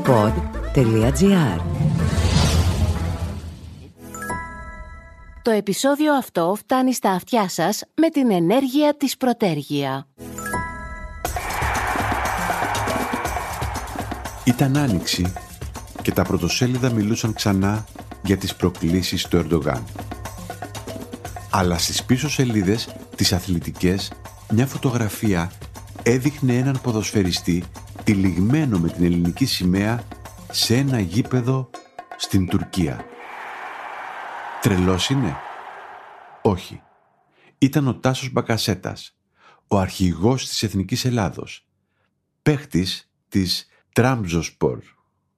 pod.gr Το επεισόδιο αυτό φτάνει στα αυτιά σας με την ενέργεια της Πρωτέργεια. Ήταν άνοιξη και τα πρωτοσέλιδα μιλούσαν ξανά για τις προκλήσεις του Ερντογάν. Αλλά στις πίσω σελίδες, τις αθλητικές, μια φωτογραφία έδειχνε έναν ποδοσφαιριστή τυλιγμένο με την ελληνική σημαία σε ένα γήπεδο στην Τουρκία. Τρελός είναι; Όχι. Ήταν ο Τάσος Μπακασέτας, ο αρχηγός της Εθνικής Ελλάδος, παίχτης της Τραμζοσπορ.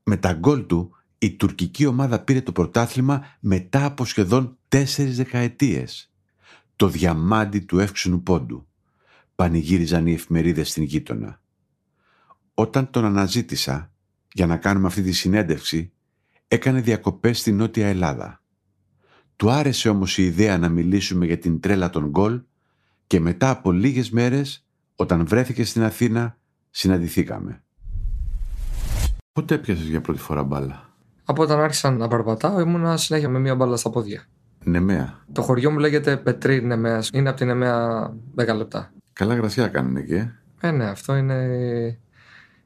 Με τα γκολ του η τουρκική ομάδα πήρε το πρωτάθλημα μετά από σχεδόν τέσσερις δεκαετίες. Το διαμάντι του εύξηνου πόντου. Πανηγύριζαν οι εφημερίδες στην γείτονα. Όταν τον αναζήτησα για να κάνουμε αυτή τη συνέντευξη, έκανε διακοπές στη Νότια Ελλάδα. Του άρεσε όμως η ιδέα να μιλήσουμε για την τρέλα των γκολ και μετά από λίγες μέρες, όταν βρέθηκε στην Αθήνα, συναντηθήκαμε. Πότε έπιασες για πρώτη φορά μπάλα; Από όταν άρχισα να περπατάω, ήμουνα συνέχεια με μία μπάλα στα πόδια. Νεμαία. Το χωριό μου λέγεται Πετρή Νεμαία. Είναι από την Νεμαία 10 λεπτά. Καλά γρασιά κάνουν εκεί, ε. Ε, ναι, αυτό είναι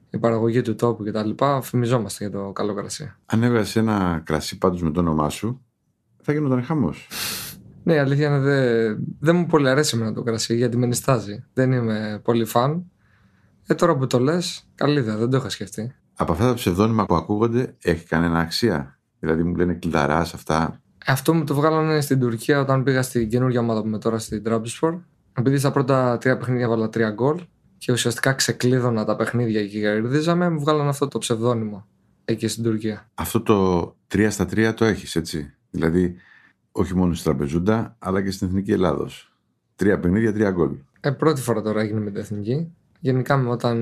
η παραγωγή του τόπου και τα λοιπά. Φημιζόμαστε για το καλό κρασί. Αν έβγαζες ένα κρασί πάντως με το όνομά σου, θα γινόταν χαμός. Ναι, η αλήθεια είναι δεν δεν μου πολύ αρέσει εμένα το κρασί γιατί με νιστάζει. Δεν είμαι πολύ φαν. Ε, τώρα που το λες, καλή ιδέα, δεν το είχα σκεφτεί. Από αυτά τα ψευδόνυμα που ακούγονται, έχει κανένα αξία; Δηλαδή μου λένε κλειδαράς αυτά. Αυτό μου το βγάλανε στην Τουρκία όταν πήγα στην καινούργια ομάδα που είμαι τώρα στην Τραμπισπορ. Επειδή στα πρώτα τρία παιχνίδια βάλα τρία γκολ και ουσιαστικά ξεκλείδωνα τα παιχνίδια και κερδίζαμε, μου βγάλανε αυτό το ψευδόνυμο εκεί στην Τουρκία. Αυτό το 3 στα 3 το έχεις έτσι. Δηλαδή όχι μόνο στην Τραπεζούντα, αλλά και στην Εθνική Ελλάδος. Τρία παιχνίδια, τρία γκολ. Ε, πρώτη φορά τώρα έγινε με την εθνική. Γενικά, με όταν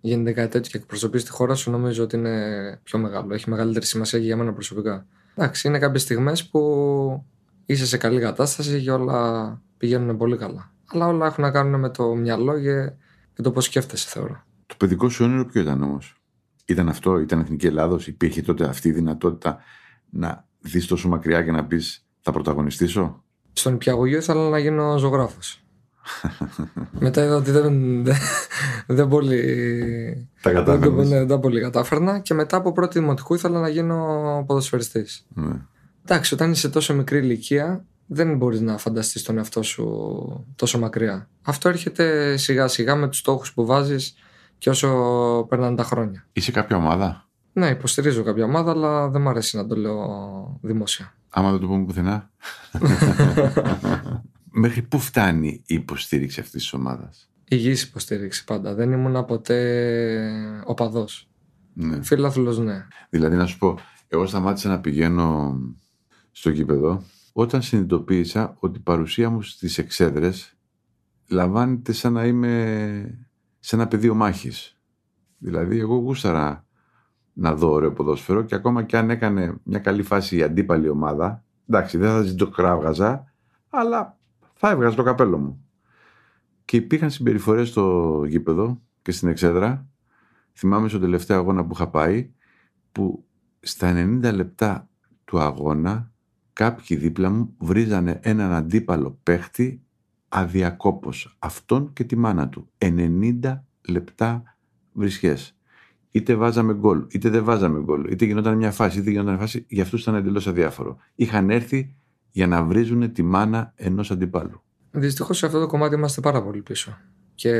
γίνεται κάτι τέτοιο και εκπροσωπείς τη χώρα σου, νομίζω ότι είναι πιο μεγάλο. Έχει μεγαλύτερη σημασία και για μένα προσωπικά. Εντάξει, είναι κάποιες στιγμές που είσαι σε καλή κατάσταση και όλα πηγαίνουν πολύ καλά. Αλλά όλα έχουν να κάνουν με το μυαλό και, και το πώ σκέφτεσαι, θεωρώ. Το παιδικό σου όνειρο ποιο ήταν όμως; Ήταν αυτό, ήταν Εθνική Ελλάδος, υπήρχε τότε αυτή η δυνατότητα να δεις τόσο μακριά και να πεις θα πρωταγωνιστήσω. Στον υπηαγωγείο ήθελα να γίνω ζωγράφος. Μετά είδα ότι δεν, δεν, δεν πολύ. Τα δεν, κατάφερνες. ναι, δεν πολύ κατάφερνα και μετά από πρώτη δημοτικού ήθελα να γίνω ποδοσφαιριστής. Ναι. Εντάξει, όταν είσαι τόσο μικρή ηλικία, δεν μπορείς να φανταστείς τον εαυτό σου τόσο μακριά. Αυτό έρχεται σιγά σιγά με τους στόχους που βάζεις και όσο περνάνε τα χρόνια. Είσαι κάποια ομάδα; Ναι, υποστηρίζω κάποια ομάδα, αλλά δεν μου αρέσει να το λέω δημόσια. Άμα δεν το πούμε πουθενά. Μέχρι πού φτάνει η υποστήριξη αυτής της ομάδας; Υγιής υποστήριξη πάντα. Δεν ήμουν ποτέ οπαδός. Ναι. Φίλαθλος, ναι. Δηλαδή να σου πω, εγώ σταμάτησα να πηγαίνω στο γήπεδο όταν συνειδητοποίησα ότι η παρουσία μου στις εξέδρες λαμβάνεται σαν να είμαι σε ένα πεδίο μάχης. Δηλαδή εγώ γούσταρα να δω ωραίο ποδόσφαιρο και ακόμα και αν έκανε μια καλή φάση η αντίπαλη ομάδα, εντάξει δεν θα το κράβγαζα, αλλά θα έβγαζα το καπέλο μου. Και υπήρχαν συμπεριφορές στο γήπεδο και στην εξέδρα. Θυμάμαι στο τελευταίο αγώνα που είχα πάει, που στα 90 λεπτά του αγώνα κάποιοι δίπλα μου βρίζανε έναν αντίπαλο παίχτη αδιακόπως. Αυτόν και τη μάνα του. 90 λεπτά βρισχές. Είτε βάζαμε γκολ, είτε δεν βάζαμε γκολ, είτε γινόταν μια φάση, είτε γινόταν μια φάση, για αυτούς ήταν εντελώς αδιάφορο. Είχαν έρθει για να βρίζουν τη μάνα ενός αντιπάλου. Δυστυχώς σε αυτό το κομμάτι είμαστε πάρα πολύ πίσω. Και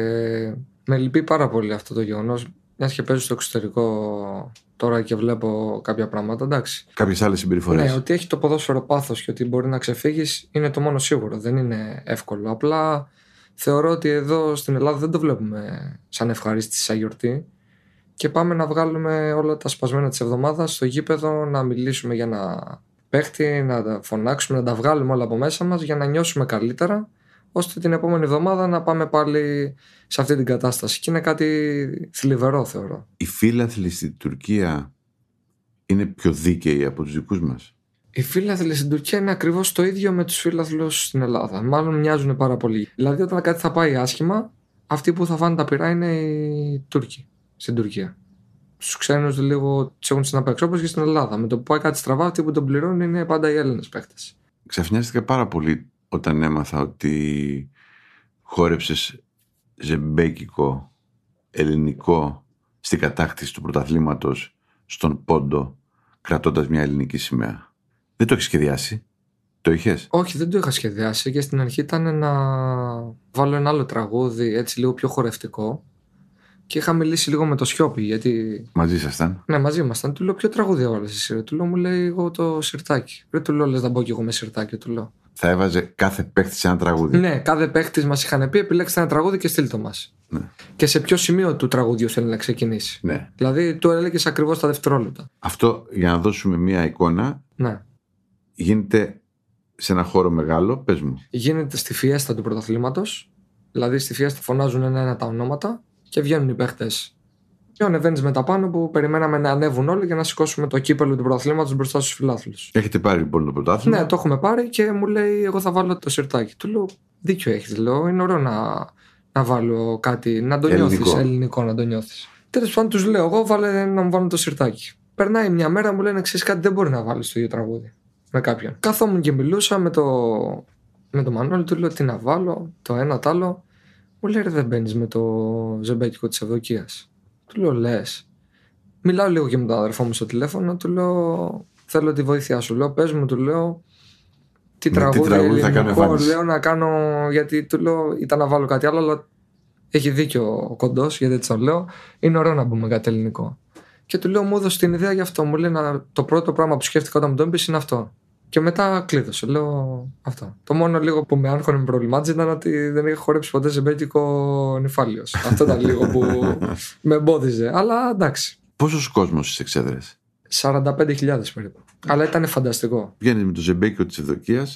με λυπεί πάρα πολύ αυτό το γεγονός. Μια και παίζω στο εξωτερικό τώρα και βλέπω κάποια πράγματα, εντάξει. Κάποιες άλλες συμπεριφορές. Ναι, ότι έχει το ποδόσφαιρο πάθος και ότι μπορεί να ξεφύγεις είναι το μόνο σίγουρο. Δεν είναι εύκολο. Απλά θεωρώ ότι εδώ στην Ελλάδα δεν το βλέπουμε σαν ευχαρίστηση, σαν γιορτή. Και πάμε να βγάλουμε όλα τα σπασμένα της εβδομάδας στο γήπεδο, να μιλήσουμε για ένα παίχτη, να τα φωνάξουμε, να τα βγάλουμε όλα από μέσα μας για να νιώσουμε καλύτερα, ώστε την επόμενη εβδομάδα να πάμε πάλι σε αυτή την κατάσταση. Και είναι κάτι θλιβερό, θεωρώ. Οι φίλαθλοι στην Τουρκία είναι πιο δίκαιοι από τους δικούς μας; Οι φίλαθλοι στην Τουρκία είναι ακριβώς το ίδιο με τους φίλαθλους στην Ελλάδα. Μάλλον μοιάζουν πάρα πολύ. Δηλαδή, όταν κάτι θα πάει άσχημα, αυτοί που θα φάνε τα πειρά είναι οι Τούρκοι στην Τουρκία. Στου ξένους λίγο τους έχουν συναπέξει. Όπως και στην Ελλάδα. Με το που πάει κάτι στραβά, αυτοί που τον πληρώνουν είναι πάντα οι Έλληνες παίχτε. Ξαφνιάστηκα πάρα πολύ όταν έμαθα ότι χόρεψες ζεμπέκικο ελληνικό στην κατάκτηση του πρωταθλήματος στον Πόντο κρατώντας μια ελληνική σημαία. Δεν το έχεις σχεδιάσει; Το είχες; Όχι, δεν το είχα σχεδιάσει και στην αρχή ήταν να βάλω ένα άλλο τραγούδι έτσι λίγο πιο χορευτικό. Και είχα μιλήσει λίγο με το Σιώπη γιατί. Μαζί ήσασταν; Ναι, μαζί ήμασταν. Του λέω ποιο τραγούδι έβαλες εσύ. Του λέω μου λέει εγώ το σιρτάκι. Δεν του λέω λες να μπω κι εγώ με σιρτάκι. Του λέω. Θα έβαζε κάθε παίχτης σε ένα τραγούδι. Ναι, κάθε παίχτης μας είχαν πει επιλέξτε ένα τραγούδι και στείλτε μας. Ναι. Και σε ποιο σημείο του τραγουδιού θέλει να ξεκινήσει. ναι. Δηλαδή του έλεγες ακριβώς τα δευτερόλεπτα. Αυτό για να δώσουμε μια εικόνα Ναι. γίνεται σε ένα χώρο μεγάλο. Πες μου. Γίνεται στη φιέστα του πρωταθλήματος. Δηλαδή στη φιέστα φωνάζουν ένα-ένα τα ονόματα και βγαίνουν οι παίχτες. Και ανεβαίνεις μετά πάνω που περιμέναμε να ανέβουν όλοι για να σηκώσουμε το κύπελο του πρωταθλήματος μπροστά στους φιλάθλους. Έχετε πάρει λοιπόν το πρωτάθλημα; Ναι, το έχουμε πάρει και μου λέει: Εγώ θα βάλω το σιρτάκι. Του λέω: Δίκιο έχεις. Λέω: Είναι ωραίο να, να βάλω κάτι, να το Ελληνικό. νιώθεις. Ελληνικό να το νιώθεις. Τέλος πάντων, τους λέω: Εγώ βάλε να μου βάλω το σιρτάκι. Περνάει μια μέρα, μου λένε: Ξέρεις κάτι, δεν μπορεί να βάλεις το ίδιο τραγούδι με κάποιον. Καθόμουν και μιλούσα με το, με το Μανώλη, του λέω: Τι να βάλω, το ένα, το άλλο. Μου λέει: «Ρε, Δεν μπαίνεις με το ζεμπέκικο της Ευδοκίας. Του λέω: Λες. Μιλάω λίγο και με τον αδερφό μου στο τηλέφωνο, του λέω: Θέλω τη βοήθειά σου. Λέω: Πες μου, του λέω, τι Με τι τραγούδι, τραγούδι θα κάνω ελληνικό, εμφάνιση; λέω να κάνω, γιατί του λέω, ήταν να βάλω κάτι άλλο, αλλά έχει δίκιο ο κοντός, γιατί έτσι τον λέω, είναι ωραίο να μπούμε κάτι ελληνικό. Και του λέω, μου έδωσε την ιδέα γι' αυτό. Μου λέει, να, το πρώτο πράγμα που σκέφτηκα όταν μου το είπες είναι αυτό. Και μετά κλείδωσε. Λέω αυτό. Το μόνο λίγο που με άγχωνε με προβλημάτιζε ήταν ότι δεν είχα χορέψει ποτέ ζεμπέτικο νυφάλιος. αυτό ήταν λίγο που με εμπόδιζε. Αλλά εντάξει. Πόσος κόσμος στις εξέδρες; 45.000 περίπου. Αλλά ήταν φανταστικό. Βγαίνεις με το ζεμπέκιο της Ευδοκία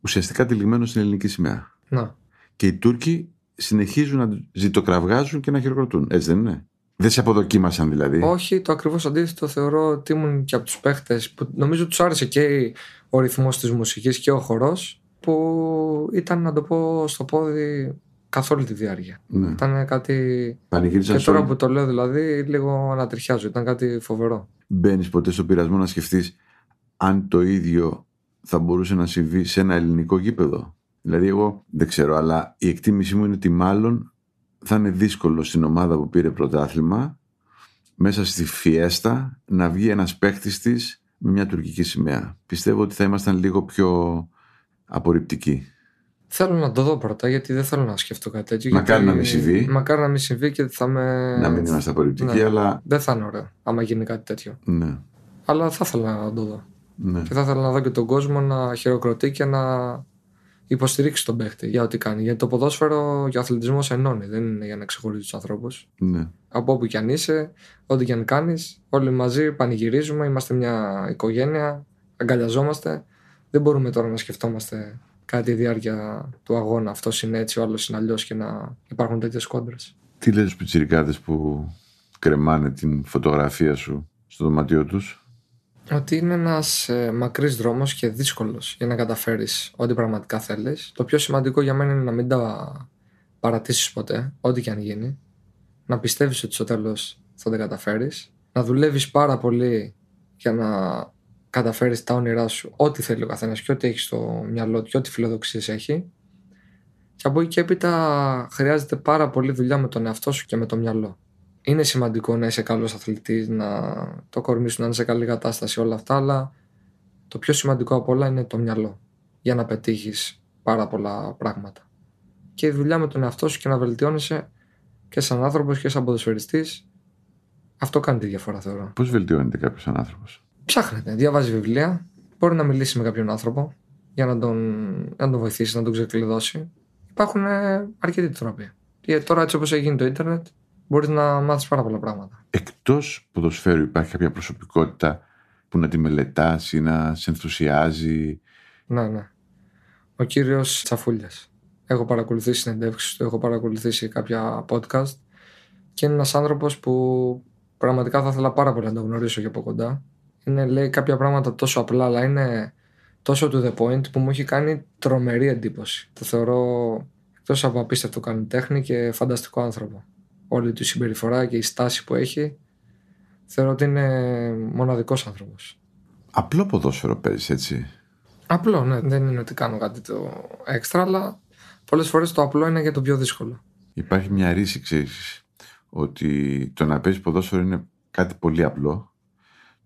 ουσιαστικά τυλιγμένο στην ελληνική σημαία. Να. Και οι Τούρκοι συνεχίζουν να ζητοκραυγάζουν και να χειροκροτούν. Έτσι δεν είναι; Δεν σε αποδοκίμασαν δηλαδή. Όχι, το ακριβώς αντίθετο θεωρώ ότι ήμουν και από τους παίχτες που νομίζω τους άρεσε και ο ρυθμός της μουσικής και ο χορός που ήταν να το πω στο πόδι καθ' όλη τη διάρκεια. Ναι. Ήταν κάτι. Πανηγύρισαν Και τώρα στο... που το λέω δηλαδή, λίγο ανατριχιάζω. Ήταν κάτι φοβερό. Μπαίνεις ποτέ στο πειρασμό να σκεφτείς αν το ίδιο θα μπορούσε να συμβεί σε ένα ελληνικό γήπεδο; Δηλαδή, εγώ δεν ξέρω, αλλά η εκτίμησή μου είναι ότι μάλλον θα είναι δύσκολο στην ομάδα που πήρε πρωτάθλημα μέσα στη φιέστα να βγει ένας παίχτης της με μια τουρκική σημαία. Πιστεύω ότι θα ήμασταν λίγο πιο απορριπτικοί. Θέλω να το δω πρώτα γιατί δεν θέλω να σκεφτώ κάτι τέτοιο. Μακάρι γιατί- να μην συμβεί. Μακάρι να μην συμβεί και θα με. Να μην είμαστε απορριπτικοί, ναι. αλλά Δεν θα είναι ωραίο άμα γίνει κάτι τέτοιο. ναι, Αλλά θα ήθελα να το δω. ναι. Και θα ήθελα να δω και τον κόσμο να χειροκροτεί και να υποστηρίξει τον παίχτη για ό,τι κάνει. Γιατί το ποδόσφαιρο και ο αθλητισμός ενώνει, δεν είναι για να ξεχωρίζει τους ανθρώπους. ναι. Από όπου κι αν είσαι, ό,τι κι αν κάνεις, όλοι μαζί πανηγυρίζουμε, είμαστε μια οικογένεια, αγκαλιαζόμαστε. Δεν μπορούμε τώρα να σκεφτόμαστε κάτι διάρκεια του αγώνα. Αυτός είναι έτσι, ο άλλος είναι αλλιώς και να υπάρχουν τέτοιες κόντρες. Τι λες στους πιτσιρικάδες που κρεμάνε την φωτογραφία σου στο δωμάτιό τους; Ότι είναι ένας ε, μακρύς δρόμος και δύσκολος για να καταφέρεις ό,τι πραγματικά θέλεις. Το πιο σημαντικό για μένα είναι να μην τα παρατήσεις ποτέ, ό,τι και αν γίνει. Να πιστεύεις ότι στο τέλος θα τα καταφέρεις. Να δουλεύεις πάρα πολύ για να καταφέρεις τα όνειρά σου, ό,τι θέλει ο καθένας και ό,τι έχεις στο μυαλό του και ό,τι φιλοδοξίες έχει. Και από εκεί και έπειτα χρειάζεται πάρα πολύ δουλειά με τον εαυτό σου και με το μυαλό. Είναι σημαντικό να είσαι καλός αθλητής, να το κορμί σου να είναι σε καλή κατάσταση, όλα αυτά, αλλά το πιο σημαντικό από όλα είναι το μυαλό για να πετύχεις πάρα πολλά πράγματα. Και η δουλειά με τον εαυτό σου και να βελτιώνεσαι και σαν άνθρωπος και σαν ποδοσφαιριστής, αυτό κάνει τη διαφορά θεωρώ. Πώς βελτιώνεται κάποιος σαν άνθρωπος; Ψάχνετε, διαβάζει βιβλία, μπορεί να μιλήσει με κάποιον άνθρωπο για να τον, να τον βοηθήσει, να τον ξεκλειδώσει. Υπάρχουν ε, αρκετοί τρόποι. Και τώρα έτσι όπως έχει γίνει το ίντερνετ, μπορείς να μάθεις πάρα πολλά πράγματα. Εκτός ποδοσφαίρου υπάρχει κάποια προσωπικότητα που να τη μελετάς ή να σε ενθουσιάζει; Ναι, ναι. Ο κύριος Τσαφούλιας. Έχω παρακολουθήσει συνεντεύξεις του, έχω παρακολουθήσει κάποια podcast και είναι ένας άνθρωπος που πραγματικά θα ήθελα πάρα πολύ να τον γνωρίσω και από κοντά. Είναι, λέει κάποια πράγματα τόσο απλά, αλλά είναι τόσο to the point που μου έχει κάνει τρομερή εντύπωση. Το θεωρώ εκτός από απίστευτο καλλιτέχνη και φανταστικό άνθρωπο. Όλη του η συμπεριφορά και η στάση που έχει Θεωρώ ότι είναι μοναδικός άνθρωπος. Απλό ποδόσφαιρο παίζεις έτσι; Απλό, ναι. Δεν είναι ότι κάνω κάτι το έξτρα, αλλά πολλές φορές το απλό είναι για το πιο δύσκολο. Υπάρχει μια ρίση, ξέρεις, ότι το να παίζεις ποδόσφαιρο είναι κάτι πολύ απλό.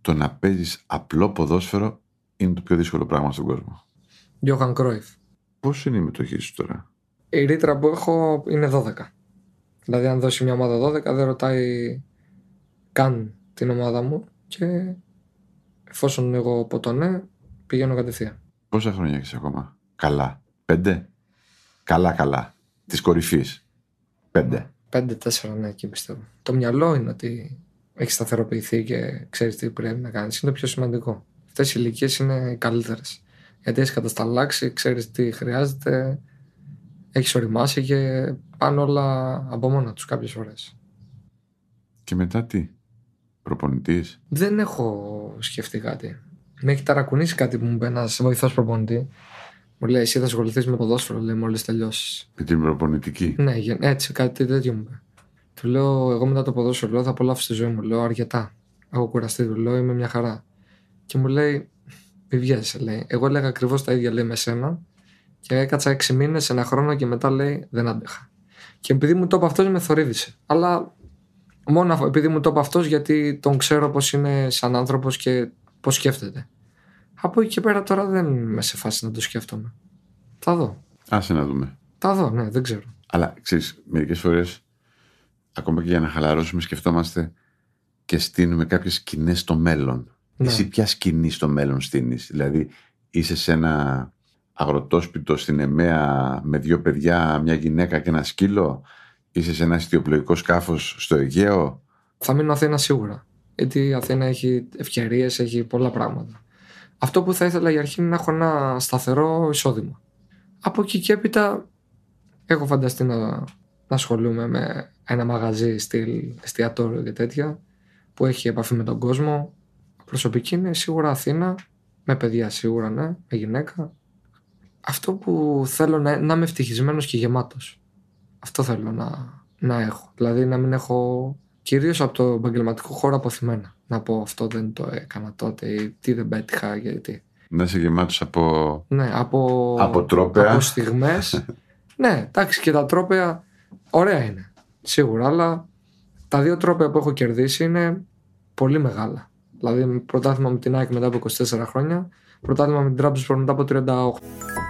Το να παίζεις απλό ποδόσφαιρο είναι το πιο δύσκολο πράγμα στον κόσμο. Γιώχαν Κρόιφ. Πόσο είναι η μετοχή σου τώρα, Η ρήτρα που έχω είναι 12. Δηλαδή, αν δώσει μια ομάδα 12, δεν ρωτάει καν την ομάδα μου και εφόσον εγώ πω το ναι, πηγαίνω κατευθείαν. Πόσα χρόνια έχεις ακόμα, Καλά. Πέντε; Καλά, καλά. Της κορυφής. Πέντε. 5-4 ναι, εκεί πιστεύω. Το μυαλό είναι ότι έχει σταθεροποιηθεί και ξέρεις τι πρέπει να κάνεις. Είναι το πιο σημαντικό. Αυτές οι ηλικίες είναι οι καλύτερες. Γιατί έχεις κατασταλάξει, ξέρεις τι χρειάζεται, έχεις οριμάσει και πάνε όλα από μόνα τους κάποιες φορές. Και μετά τι; Προπονητής; Δεν έχω σκεφτεί κάτι. Με έχει ταρακουνήσει κάτι που μου είπε ένας βοηθός προπονητή. Μου λέει: Εσύ θα ασχοληθείς με ποδόσφαιρο, λέει, μόλις τελειώσεις. Με την προπονητική; Ναι, γε- έτσι, κάτι τέτοιο μου είπε. Του λέω: Εγώ μετά το ποδόσφαιρο λέω, θα απολαύσω τη ζωή μου. Λέω: Αρκετά. Έχω κουραστεί, του λέω: Είμαι μια χαρά. Και μου λέει: Μη βιάζεσαι, λέει. Εγώ έλεγα ακριβώς τα ίδια, λέει, με σένα. Και έκατσα έξι μήνες, ένα χρόνο και μετά λέει: Δεν άντεχα. Και επειδή μου το είπε αυτός, με θορύβησε. Αλλά μόνο αφ- επειδή μου το είπε αυτός, γιατί τον ξέρω πώ είναι σαν άνθρωπος και πώς σκέφτεται. Από εκεί και πέρα τώρα δεν είμαι σε φάση να το σκέφτομαι. Θα δω. Άσε να δούμε. Θα δω, ναι, δεν ξέρω. Αλλά ξέρεις, μερικές φορές, ακόμα και για να χαλαρώσουμε, σκεφτόμαστε και στείνουμε κάποιες σκηνές στο μέλλον. Ναι. Εσύ ποια σκηνή στο μέλλον στείνεις; Δηλαδή, είσαι σε ένα αγροτόσπιτο στην Εμέα με δύο παιδιά, μια γυναίκα και ένα σκύλο; Είσαι σε ένα αστιοπλοϊκό σκάφος στο Αιγαίο; Θα μείνω Αθήνα σίγουρα. Γιατί η Αθήνα έχει ευκαιρίες, έχει πολλά πράγματα. Αυτό που θα ήθελα για αρχή είναι να έχω ένα σταθερό εισόδημα. Από εκεί και έπειτα έχω φανταστεί να, να ασχολούμαι με ένα μαγαζί στυλ εστιατόριο και τέτοια που έχει επαφή με τον κόσμο. Προσωπική είναι σίγουρα Αθήνα, με παιδιά σίγουρα ναι, με γυναίκα. Αυτό που θέλω να, να είμαι ευτυχισμένος και γεμάτος. Αυτό θέλω να, να έχω. Δηλαδή να μην έχω κυρίως από το επαγγελματικό χώρο αποθυμένα. Να πω αυτό δεν το έκανα τότε ή τι δεν πέτυχα γιατί. Να είσαι γεμάτος από. Ναι, από, Από τρόπαια. από στιγμές. ναι, εντάξει και τα τρόπαια ωραία είναι. Σίγουρα, αλλά τα δύο τρόπαια που έχω κερδίσει είναι πολύ μεγάλα. Δηλαδή πρωτάθλημα με την ΑΕΚ μετά από 24 χρόνια, πρωτάθλημα με την Τράπεζα μετά από 38.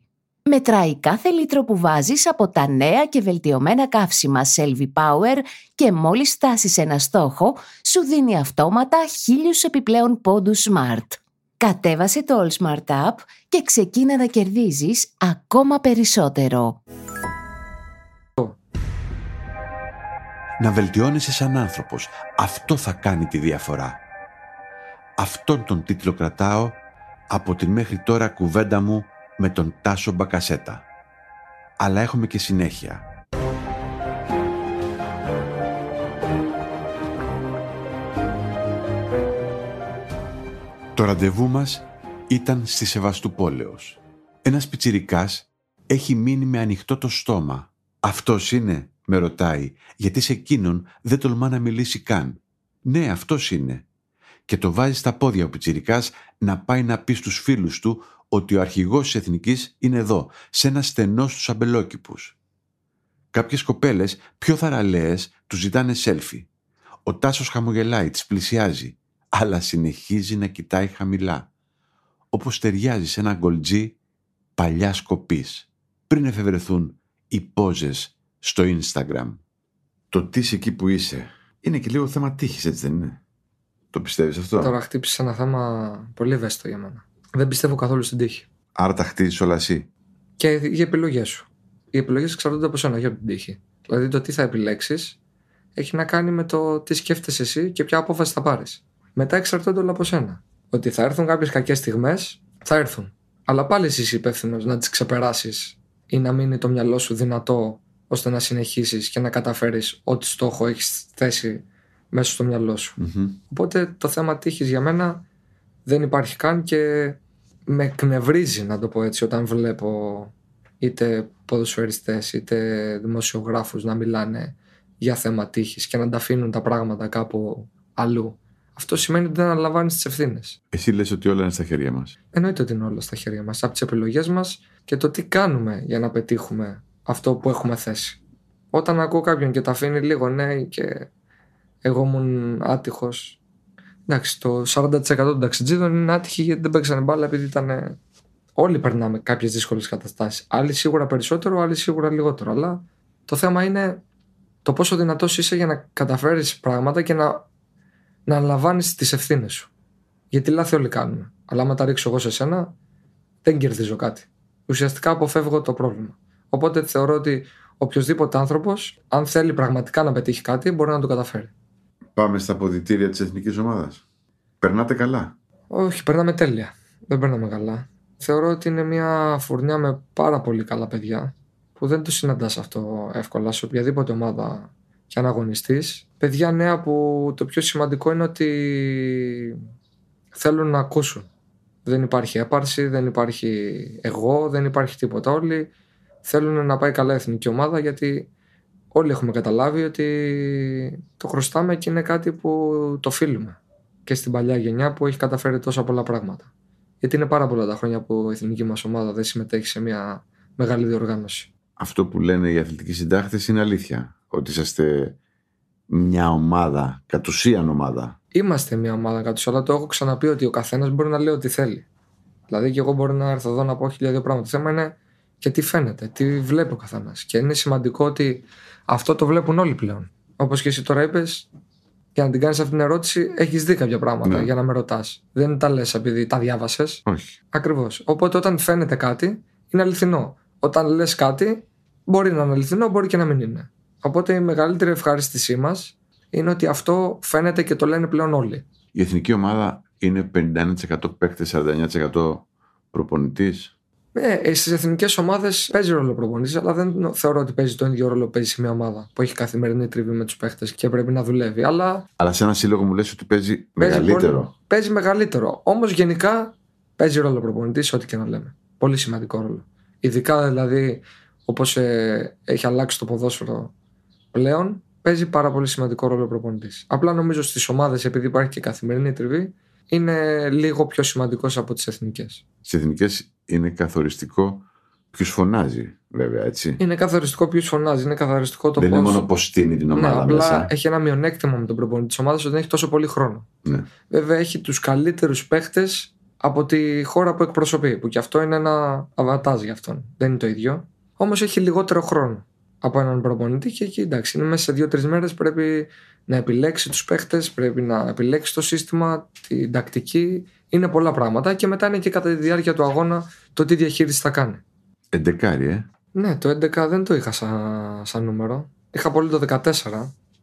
Μετράει κάθε λίτρο που βάζεις από τα νέα και βελτιωμένα καύσιμα Selvi Power και μόλις φτάσεις ένα στόχο, σου δίνει αυτόματα χίλιους επιπλέον πόντους Smart. Κατέβασε το All Smart App και ξεκίνα να κερδίζεις ακόμα περισσότερο. Να βελτιώνεσαι σαν άνθρωπος. Αυτό θα κάνει τη διαφορά. Αυτόν τον τίτλο κρατάω από την μέχρι τώρα κουβέντα μου με τον Τάσο Μπακασέτα. Αλλά έχουμε και συνέχεια. Το ραντεβού μας ήταν στη Σεβαστουπόλεως. Ένας πιτσιρικάς έχει μείνει με ανοιχτό το στόμα. «Αυτός είναι» με ρωτάει, γιατί σε εκείνον δεν τολμά να μιλήσει καν. «Ναι, αυτός είναι». Και το βάζει στα πόδια ο πιτσιρικάς να πάει να πει στους φίλους του ότι ο αρχηγός της Εθνικής είναι εδώ, σε ένα στενός στους αμπελόκηπους. Κάποιες κοπέλες, πιο θαραλέες, τους ζητάνε σέλφι. Ο Τάσος χαμογελάει, τις πλησιάζει, αλλά συνεχίζει να κοιτάει χαμηλά. Όπως ταιριάζει σε ένα γκολτζί παλιά σκοπής, πριν εφευρεθούν οι πόζες στο Instagram. Το τις είσαι εκεί που είσαι είναι και λίγο θέμα τύχης, έτσι δεν είναι; Το πιστεύεις αυτό; Τώρα χτύπησε ένα θέμα πολύ ευαίσθητο για μένα. Δεν πιστεύω καθόλου στην τύχη. Άρα τα χτίζεις όλα εσύ. Και οι επιλογές σου. Οι επιλογές εξαρτώνται από σένα, όχι από την τύχη. Δηλαδή το τι θα επιλέξεις έχει να κάνει με το τι σκέφτεσαι εσύ και ποια απόφαση θα πάρεις. Μετά εξαρτώνται όλα από σένα. Ότι θα έρθουν κάποιες κακές στιγμές, θα έρθουν. Αλλά πάλι εσύ είσαι υπεύθυνος να τις ξεπεράσεις ή να μείνει το μυαλό σου δυνατό ώστε να συνεχίσεις και να καταφέρεις ό,τι στόχο έχεις θέσει μέσα στο μυαλό σου. Οπότε το θέμα τύχης για μένα δεν υπάρχει καν και με εκνευρίζει να το πω έτσι όταν βλέπω είτε ποδοσφαιριστές είτε δημοσιογράφους να μιλάνε για θέμα τύχης και να τα αφήνουν τα πράγματα κάπου αλλού. Αυτό σημαίνει ότι δεν αναλαμβάνεις τις ευθύνες. Εσύ λες ότι όλα είναι στα χέρια μας. Εννοείται ότι είναι όλα στα χέρια μας. Από τις επιλογές μας και το τι κάνουμε για να πετύχουμε αυτό που έχουμε θέσει. Όταν ακούω κάποιον και τα αφήνει λίγο ναι και εγώ ήμουν άτυχος. Εντάξει, το 40% των ταξιτζίδων είναι άτυχοι γιατί δεν παίξανε μπάλα επειδή ήταν. Όλοι περνάμε κάποιες δύσκολες καταστάσεις. Άλλοι σίγουρα περισσότερο, άλλοι σίγουρα λιγότερο. Αλλά το θέμα είναι το πόσο δυνατός είσαι για να καταφέρεις πράγματα και να, να αναλαμβάνει τις ευθύνες σου. Γιατί λάθη όλοι κάνουμε. Αλλά άμα τα ρίξω εγώ σε σένα, δεν κερδίζω κάτι. Ουσιαστικά αποφεύγω το πρόβλημα. Οπότε θεωρώ ότι οποιοδήποτε άνθρωπος, αν θέλει πραγματικά να πετύχει κάτι, μπορεί να το καταφέρει. Πάμε στα αποδητήρια της εθνικής ομάδας. Περνάτε καλά. Όχι, περνάμε τέλεια. Δεν περνάμε καλά. Θεωρώ ότι είναι μια φουρνιά με πάρα πολύ καλά παιδιά που δεν το συναντάς αυτό εύκολα σε οποιαδήποτε ομάδα και αν αγωνιστείς. Παιδιά νέα που το πιο σημαντικό είναι ότι θέλουν να ακούσουν. Δεν υπάρχει έπαρση, δεν υπάρχει εγώ, δεν υπάρχει τίποτα. Όλοι θέλουν να πάει καλά η εθνική ομάδα γιατί όλοι έχουμε καταλάβει ότι το χρωστάμε και είναι κάτι που το φίλουμε και στην παλιά γενιά που έχει καταφέρει τόσα πολλά πράγματα. Γιατί είναι πάρα πολλά τα χρόνια που η εθνική μας ομάδα δεν συμμετέχει σε μια μεγάλη διοργάνωση. Αυτό που λένε οι αθλητικοί συντάχτες είναι αλήθεια. Ότι είσαστε μια ομάδα, κατ' ουσίαν ομάδα. Είμαστε μια ομάδα κατ' ουσίαν, αλλά το έχω ξαναπεί ότι ο καθένας μπορεί να λέει ό,τι θέλει. Δηλαδή και εγώ μπορεί να έρθω εδώ να πω χιλιάδες πράγματα. Το θέμα είναι και τι φαίνεται, τι βλέπει ο καθένας. Και είναι σημαντικό ότι αυτό το βλέπουν όλοι πλέον. Όπως και εσύ τώρα είπες, για να την κάνεις αυτή την ερώτηση, έχεις δει κάποια πράγματα Ναι. για να με ρωτάς. Δεν τα λες επειδή τα διάβασες. Όχι. Ακριβώς. Οπότε όταν φαίνεται κάτι, είναι αληθινό. Όταν λες κάτι, μπορεί να είναι αληθινό, μπορεί και να μην είναι. Οπότε η μεγαλύτερη ευχαρίστησή μας είναι ότι αυτό φαίνεται και το λένε πλέον όλοι. Η εθνική ομάδα είναι 51% παίκτες, 49% προπονητής. Ε, Στις εθνικές ομάδες παίζει ρόλο προπονητής, αλλά δεν θεωρώ ότι παίζει τον ίδιο ρόλο που παίζει σε μια ομάδα που έχει καθημερινή τριβή με τους παίχτες και πρέπει να δουλεύει. Αλλά Αλλά σε ένα σύλλογο μου λες ότι παίζει, παίζει μεγαλύτερο. πολύ- παίζει μεγαλύτερο. Όμως γενικά παίζει ρόλο προπονητής, ό,τι και να λέμε. Πολύ σημαντικό ρόλο. Ειδικά δηλαδή όπως έχει αλλάξει το ποδόσφαιρο πλέον, παίζει πάρα πολύ σημαντικό ρόλο προπονητής. Απλά νομίζω στις ομάδες, επειδή υπάρχει και καθημερινή τριβή, είναι λίγο πιο σημαντικός από τις εθνικές. Στις εθνικές είναι καθοριστικό ποιος φωνάζει, βέβαια, έτσι. Είναι καθοριστικό ποιος φωνάζει, είναι καθοριστικό το Δεν πώς- είναι μόνο πώς στείνει την Ναι, ομάδα απλά μέσα. έχει ένα μειονέκτημα με τον προπονητή της ομάδας ότι δεν έχει τόσο πολύ χρόνο. Ναι. Βέβαια έχει τους καλύτερους παίχτες από τη χώρα που εκπροσωπεί, που και αυτό είναι ένα αβατάζ για αυτόν. Δεν είναι το ίδιο. Όμως έχει λιγότερο χρόνο από έναν προπονητή και εκεί εντάξει, είναι μέσα σε δύο-τρεις μέρες πρέπει να επιλέξει τους παίχτες, πρέπει να επιλέξει το σύστημα, την τακτική. Είναι πολλά πράγματα και μετά είναι και κατά τη διάρκεια του αγώνα το τι διαχείριση θα κάνει. Εντεκάρι, ε. Ναι, το 11 δεν το είχα σαν, σαν νούμερο. Είχα πολύ το 14,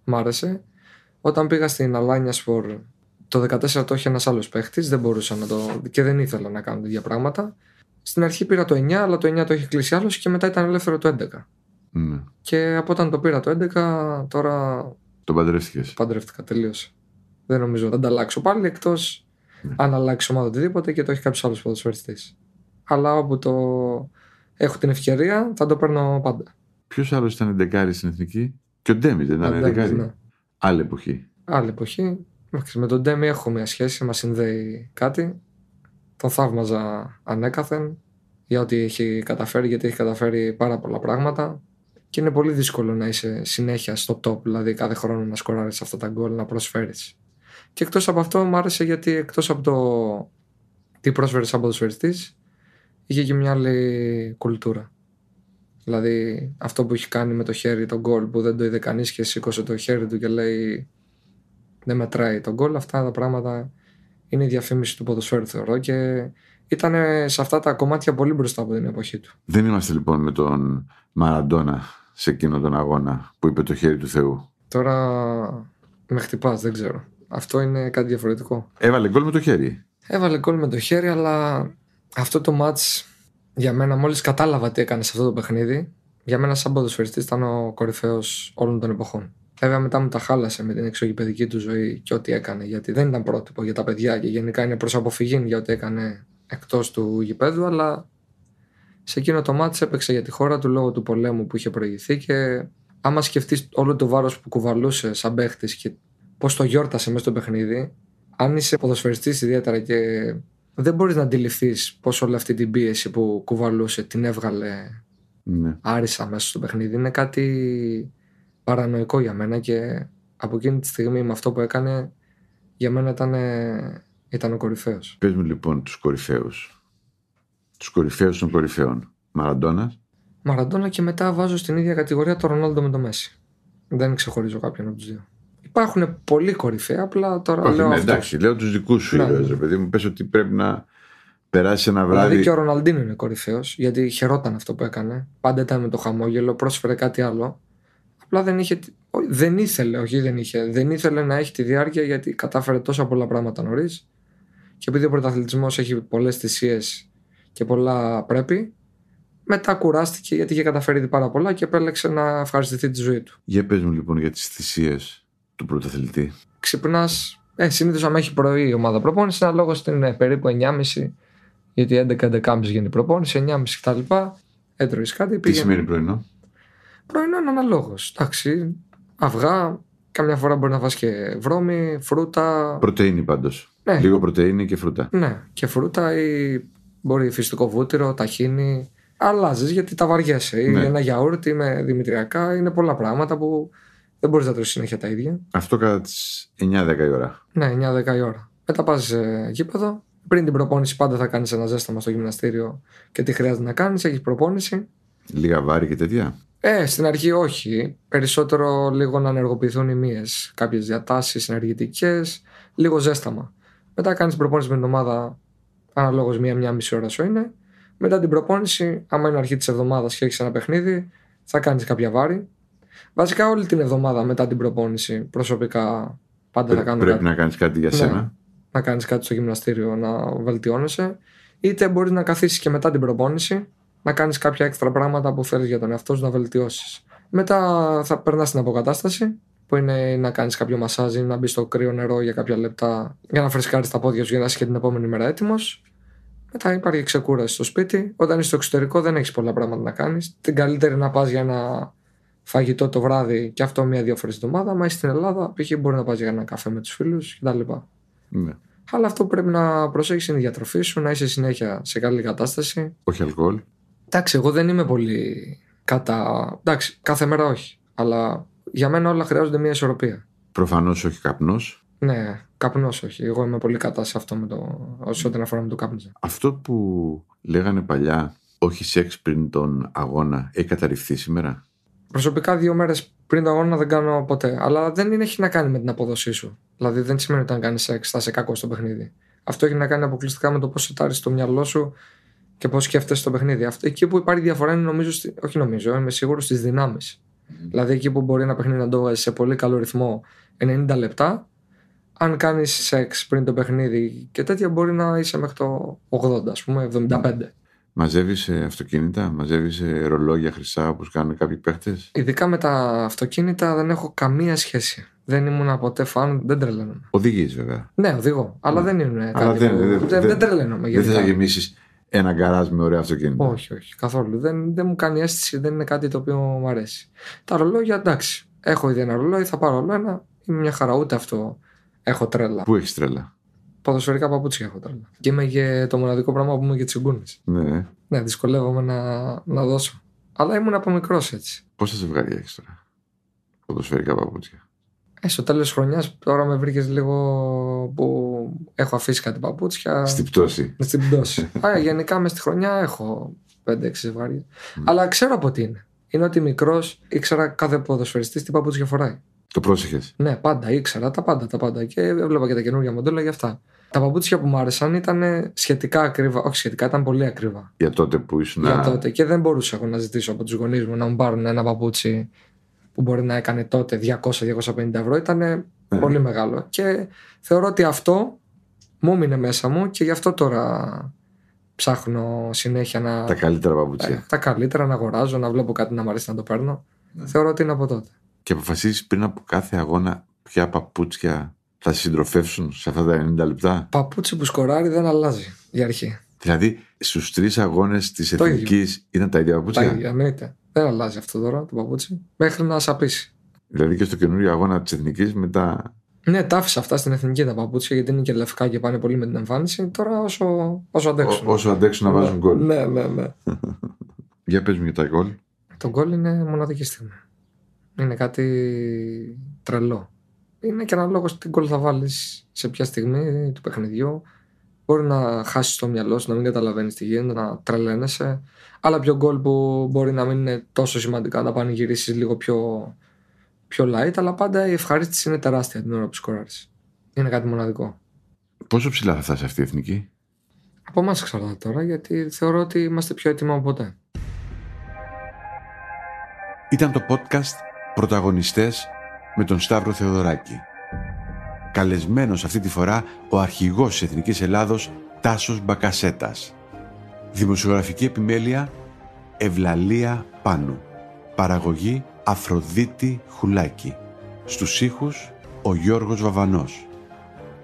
μ' άρεσε. Όταν πήγα στην Αλάνια Σπορ, το 14 το είχε ένας άλλος παίχτης, δεν μπορούσα να το. και δεν ήθελα να κάνω τέτοια πράγματα. Στην αρχή πήρα το 9, αλλά το 9 το είχε κλείσει άλλος και μετά ήταν ελεύθερο το 11. Ναι. Και από όταν το πήρα το 11, τώρα Τον παντρεύτηκες. παντρεύτηκα, τελείωσε. Δεν νομίζω να τα αλλάξω πάλι εκτός αν αλλάξει ομάδα οτιδήποτε και το έχει κάποιος άλλος ποδοσφαιριστής. Αλλά όπου το έχω την ευκαιρία θα το παίρνω πάντα. Ποιος άλλος ήταν εντεκάρι στην εθνική, και ο Ντέμι δεν ήταν Αντέμις, εντεκάρι; ναι. Άλλη εποχή. Άλλη εποχή. Εντάξει, Με τον Ντέμι έχω μια σχέση, μας συνδέει κάτι. Τον θαύμαζα ανέκαθεν για ό,τι έχει καταφέρει, γιατί έχει καταφέρει πάρα πολλά πράγματα. Και είναι πολύ δύσκολο να είσαι συνέχεια στο top, δηλαδή κάθε χρόνο να σκοράρεις αυτά τα γκολ, να προσφέρεις. Και εκτός από αυτό, μου άρεσε γιατί εκτός από το τι πρόσφερες σαν ποδοσφαιριστής, είχε και μια άλλη κουλτούρα. Δηλαδή αυτό που έχει κάνει με το χέρι τον γκολ που δεν το είδε κανείς και σήκωσε το χέρι του και λέει δεν μετράει τον γκολ. Αυτά τα πράγματα είναι η διαφήμιση του ποδοσφαίρου θεωρώ και ήταν σε αυτά τα κομμάτια πολύ μπροστά από την εποχή του. Δεν είμαστε λοιπόν με τον Μαραντόνα σε εκείνο τον αγώνα που είπε το χέρι του Θεού. Τώρα με χτυπάς, δεν ξέρω. Αυτό είναι κάτι διαφορετικό. Έβαλε γκολ με το χέρι. Έβαλε γκολ με το χέρι, αλλά αυτό το μάτς Για μένα, μόλις κατάλαβα τι έκανε σε αυτό το παιχνίδι, για μένα, σαν ποδοσφαιριστής, ήταν ο κορυφαίος όλων των εποχών. Βέβαια, μετά μου τα χάλασε με την εξωγηπαιδική του ζωή και ό,τι έκανε, γιατί δεν ήταν πρότυπο για τα παιδιά και γενικά είναι προς αποφυγή για ό,τι έκανε εκτός του γηπέδου, αλλά σε εκείνο το μάτι έπαιξε για τη χώρα του λόγω του πολέμου που είχε προηγηθεί και άμα σκεφτείς όλο το βάρος που κουβαλούσε σαν παίχτης και πώς το γιόρτασε μέσα στο παιχνίδι, αν είσαι ποδοσφαιριστής ιδιαίτερα και δεν μπορείς να αντιληφθείς πώς όλη αυτή την πίεση που κουβαλούσε την έβγαλε Ναι. άρισα μέσα στο παιχνίδι. Είναι κάτι παρανοϊκό για μένα και από εκείνη τη στιγμή με αυτό που έκανε για μένα ήταν, ήταν ο κορυφαίος. Πες μου λοιπόν τους κορυφαίους. Τους κορυφαίους των κορυφαίων. Μαραντώνας. Μαραντόνα και μετά βάζω στην ίδια κατηγορία το Ρονάλντο με το Μέση. Δεν ξεχωρίζω κάποιον από τους δύο. Υπάρχουν πολλοί κορυφαίοι, απλά τώρα Όχι, λέω ναι, αυτό. εντάξει, λέω τους δικούς σου Ναι, ήρωες, ναι. ρε παιδί μου. Πες ότι πρέπει να περάσει ένα βράδυ. Δηλαδή και ο Ροναλντίνο είναι κορυφαίος, γιατί χαιρόταν αυτό που έκανε. Πάντα ήταν με το χαμόγελο, πρόσφερε κάτι άλλο. Απλά δεν είχε. ό- Δεν ήθελε, όχι δεν είχε. Δεν ήθελε να έχει τη διάρκεια γιατί κατάφερε τόσα πολλά πράγματα νωρίς. Και επειδή ο πρωταθλητισμός έχει πολλές θυσίες και πολλά πρέπει, μετά κουράστηκε γιατί είχε καταφέρει ήδη πάρα πολλά και επέλεξε να ευχαριστηθεί τη ζωή του. Για πες μου λοιπόν για τις θυσίες του πρωταθλητή. Ξυπνάς. Ε, Συνήθως, άμα έχει πρωί η ομάδα προπόνηση, ένα λόγο είναι περίπου 9.30, γιατί 11-11.30 γίνει η προπόνηση, 9.30 κτλ. Έτρωγες κάτι, Τι πήγαινε. σημαίνει πρωινό; Πρωινό είναι αναλόγω. Εντάξει, αυγά, καμιά φορά μπορεί να βάζεις και βρώμη, φρούτα. Πρωτεΐνη πάντως. Ναι. Λίγο πρωτεΐνη και φρούτα. Ναι, και φρούτα ή μπορεί φυσικό βούτυρο, ταχίνι. Αλλάζεις γιατί τα βαριέσαι. Ή Ναι. ένα γιαούρτι με δημητριακά. Είναι πολλά πράγματα που δεν μπορείς να τρώσει συνέχεια τα ίδια. Αυτό κατά τις 9-10 η ώρα. Ναι, 9-10 η ώρα. Μετά πας σε γήπεδο. Πριν την προπόνηση, πάντα θα κάνεις ένα ζέσταμα στο γυμναστήριο και τι χρειάζεται να κάνεις. Έχεις προπόνηση. Λίγα βάρη και τέτοια. Ε, στην αρχή όχι. Περισσότερο λίγο να ενεργοποιηθούν οι μύες. Κάποιες διατάσεις ενεργητικές. Λίγο ζέσταμα. Μετά κάνεις προπόνηση με την ομάδα αναλόγως μία-μία μισή ώρα σου είναι. Μετά την προπόνηση, άμα είναι αρχή της εβδομάδας και έχεις ένα παιχνίδι, θα κάνεις κάποια βάρη. Βασικά όλη την εβδομάδα μετά την προπόνηση, προσωπικά πάντα θα Πρέ- κάνω πρέπει κάτι να κάνεις κάτι για Ναι. σένα. να κάνεις κάτι στο γυμναστήριο να βελτιώνεσαι είτε μπορείς να καθίσεις και μετά την προπόνηση να κάνεις κάποια έξτρα πράγματα που θέλεις για τον εαυτό σου να βελτιώσεις μετά θα περνάς στην αποκατάσταση που είναι να κάνεις κάποιο μασάζ ή να μπεις στο κρύο νερό για κάποια λεπτά για να φρεσκάρεις τα πόδια σου για να είσαι και την επόμενη μέρα έτοιμος μετά υπάρχει ξεκούραση στο σπίτι. Όταν είσαι στο εξωτερικό δεν έχεις πολλά πράγματα να κάνεις. Την καλύτερη να πας για ένα φαγητό το βράδυ και αυτό μία-δύο φορές την εβδομάδα. Μα είσαι στην Ελλάδα, π.χ. μπορεί να πας για ένα καφέ με τους φίλους κτλ. Ναι. Αλλά αυτό που πρέπει να προσέχεις είναι η διατροφή σου, να είσαι συνέχεια σε καλή κατάσταση. Όχι αλκοόλ. Εντάξει, εγώ δεν είμαι πολύ κατά. Εντάξει, κάθε μέρα όχι. Αλλά για μένα όλα χρειάζονται μια ισορροπία. Προφανώς όχι καπνός. Ναι, καπνός όχι. Εγώ είμαι πολύ κατά σε αυτό με το. όσο την αφορά με το κάπνισμα. Αυτό που λέγανε παλιά, όχι σεξ πριν τον αγώνα, έχει καταρριφθεί σήμερα; Προσωπικά δύο μέρες πριν τον αγώνα δεν κάνω ποτέ. Αλλά δεν είναι, έχει να κάνει με την απόδοσή σου. Δηλαδή δεν σημαίνει ότι αν κάνεις σεξ θα είσαι κακός στο παιχνίδι. Αυτό έχει να κάνει αποκλειστικά με το πώς σετάρει το μυαλό σου και πώς σκέφτεσαι το παιχνίδι. Αυτό, εκεί που υπάρχει διαφορά είναι νομίζω, στη- όχι νομίζω, είμαι σίγουρος στις δυνάμεις. Δηλαδή εκεί που μπορεί ένα παιχνίδι να το βγάλει σε πολύ καλό ρυθμό 90 λεπτά, αν κάνεις σεξ πριν το παιχνίδι και τέτοια μπορεί να είσαι μέχρι το 80, ας πούμε, 75. Μαζεύεις ε, αυτοκίνητα, μαζεύεις ε, ρολόγια χρυσά όπως κάνουν κάποιοι παίχτες; Ειδικά με τα αυτοκίνητα δεν έχω καμία σχέση. Δεν ήμουν ποτέ φαν, δεν τρελαίνομαι. Οδηγείς βέβαια. Ναι, οδηγώ. Αλλά δεν είναι Αλλά κάτι δεν- που... δεν- δεν, δεν- δεν τρελαίνομαι. Δεν γενικά. θα γεμίσεις ένα γκαράζ με ωραία αυτοκίνητα. Όχι, όχι. Καθόλου. Δεν, δεν μου κάνει αίσθηση, δεν είναι κάτι το οποίο μου αρέσει. Τα ρολόγια, εντάξει. Έχω ήδη ένα ρολόι, θα πάρω άλλο ένα. Είμαι μια χαρά, ούτε αυτό έχω τρέλα. Πού έχεις τρέλα; Ποδοσφαιρικά παπούτσια έχω τρέλα. Και είμαι και το μοναδικό πράγμα που είμαι και τσιγκούνης. Ναι. Ναι, δυσκολεύομαι να, να δώσω. Αλλά ήμουν από μικρός έτσι. Πόσα ζευγάρια έχεις τώρα; Ποδοσφαιρικά παπούτσια. Ε, στο τέλος της χρονιάς τώρα με βρήκες λίγο που έχω αφήσει κάτι παπούτσια. Στην πτώση. Με στην πτώση. Α, γενικά μες στη χρονιά έχω 5-6 ζευγάρια. Αλλά ξέρω από τι είναι. Είναι ότι μικρός ήξερα κάθε ποδοσφαιριστής τι παπούτσια φοράει. Το πρόσεχες; Ναι, πάντα ήξερα τα πάντα, τα πάντα. Και έβλεπα και τα καινούργια μοντέλα για αυτά. Τα παπούτσια που μου άρεσαν ήταν σχετικά ακριβά. Όχι σχετικά, ήταν πολύ ακριβά. Για τότε που ήσουν. Για τότε. Και δεν μπορούσα εγώ να ζητήσω από τους γονείς μου να μου πάρουν ένα παπούτσι που μπορεί να έκανε τότε 200-250 ευρώ. Ήταν πολύ μεγάλο. Και θεωρώ ότι αυτό μου έμεινε μέσα μου και γι' αυτό τώρα ψάχνω συνέχεια να. Τα καλύτερα παπούτσια. τα, τα καλύτερα να αγοράζω, να βλέπω κάτι να μου αρέσει να το παίρνω. Θεωρώ ότι είναι από τότε. Και αποφασίσει πριν από κάθε αγώνα ποια παπούτσια θα σε συντροφεύσουν σε αυτά τα 90 λεπτά; Παπούτσι που σκοράρει δεν αλλάζει για αρχή. Δηλαδή στους τρεις αγώνες της Το ίδιο. εθνικής ήταν τα ίδια Τα παπούτσια. ίδια, εννοείται. Δεν αλλάζει αυτό τώρα το παπούτσι. Μέχρι να σαπίσει. Δηλαδή και στο καινούριο αγώνα της εθνικής μετά. Ναι, τα άφησα αυτά στην εθνική τα παπούτσια γιατί είναι και λευκά και πάνε πολύ με την εμφάνιση. Τώρα όσο, όσο αντέξουν. Ό, όσο αντέξουν να βάζουν γκολ. Ναι, ναι, ναι. Για πες μου για τα γκολ. Το γκολ είναι μοναδική στιγμή. Είναι κάτι τρελό. Είναι και αναλόγως τι γκολ θα βάλεις σε ποια στιγμή του παιχνιδιού. Μπορεί να χάσεις το μυαλό σου, να μην καταλαβαίνεις τι γίνεται, να τρελαίνεσαι. Άλλα πιο γκολ που μπορεί να μην είναι τόσο σημαντικά, να πανηγυρίσεις λίγο πιο, πιο light, αλλά πάντα η ευχαρίστηση είναι τεράστια την ώρα που σκοράρεις. Είναι κάτι μοναδικό. Πόσο ψηλά θα φτάσει αυτή η εθνική; Από εμάς εξαρτάται τώρα, γιατί θεωρώ ότι είμαστε πιο έτοιμοι από ποτέ. Ήταν το podcast «Πρωταγωνιστές» με τον Σταύρο Θεοδωράκη. Καλεσμένος αυτή τη φορά ο αρχηγός της Εθνικής Ελλάδος Τάσος Μπακασέτας. Δημοσιογραφική επιμέλεια Ευλαλία Πάνου. Παραγωγή Αφροδίτη Χουλάκη. Στους ήχους ο Γιώργος Βαβανός.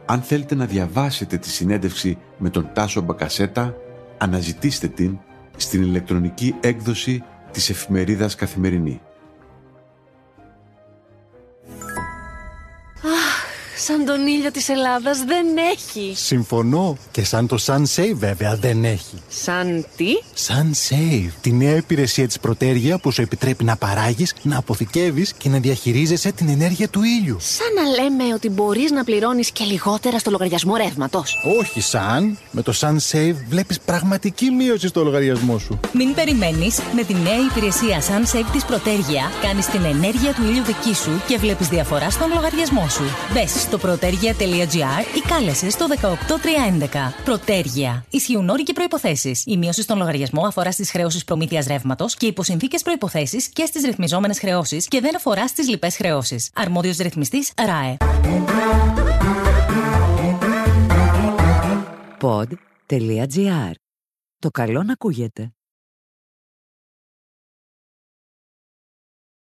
Αν θέλετε να διαβάσετε τη συνέντευξη με τον Τάσο Μπακασέτα, αναζητήστε την στην ηλεκτρονική έκδοση της εφημερίδας Καθημερινή. Σαν τον ήλιο της Ελλάδας δεν έχει. Συμφωνώ. Και σαν το SunSave βέβαια δεν έχει. Σαν τι; SunSave, τη νέα υπηρεσία της Πρωτέργεια που σου επιτρέπει να παράγεις, να αποθηκεύεις και να διαχειρίζεσαι την ενέργεια του ήλιου. Σαν να λέμε ότι μπορείς να πληρώνεις και λιγότερα στο λογαριασμό ρεύματος. Όχι σαν. Με το SunSave βλέπεις πραγματική μείωση στο λογαριασμό σου. Μην περιμένεις, με τη νέα υπηρεσία SunSave της Πρωτέργεια κάνεις την ενέργεια του ήλιου δική σου και βλέπεις διαφορά στον λογαριασμό σου. Μπες στο πρωτέργεια.gr ή κάλεσε στο 18311. Πρωτέργεια. Ισχύουν όροι και προποθέσει. Η μείωση στον λογαριασμό αφορά στις χρεώσεις προμήθειας ρεύματος και υποσυνθήκες προποθέσει και στις ρυθμιζόμενες χρεώσεις και δεν αφορά στις λοιπές χρεώσεις. Αρμόδιος ρυθμιστής ΡΑΕ. pod.gr. Το καλό να ακούγεται.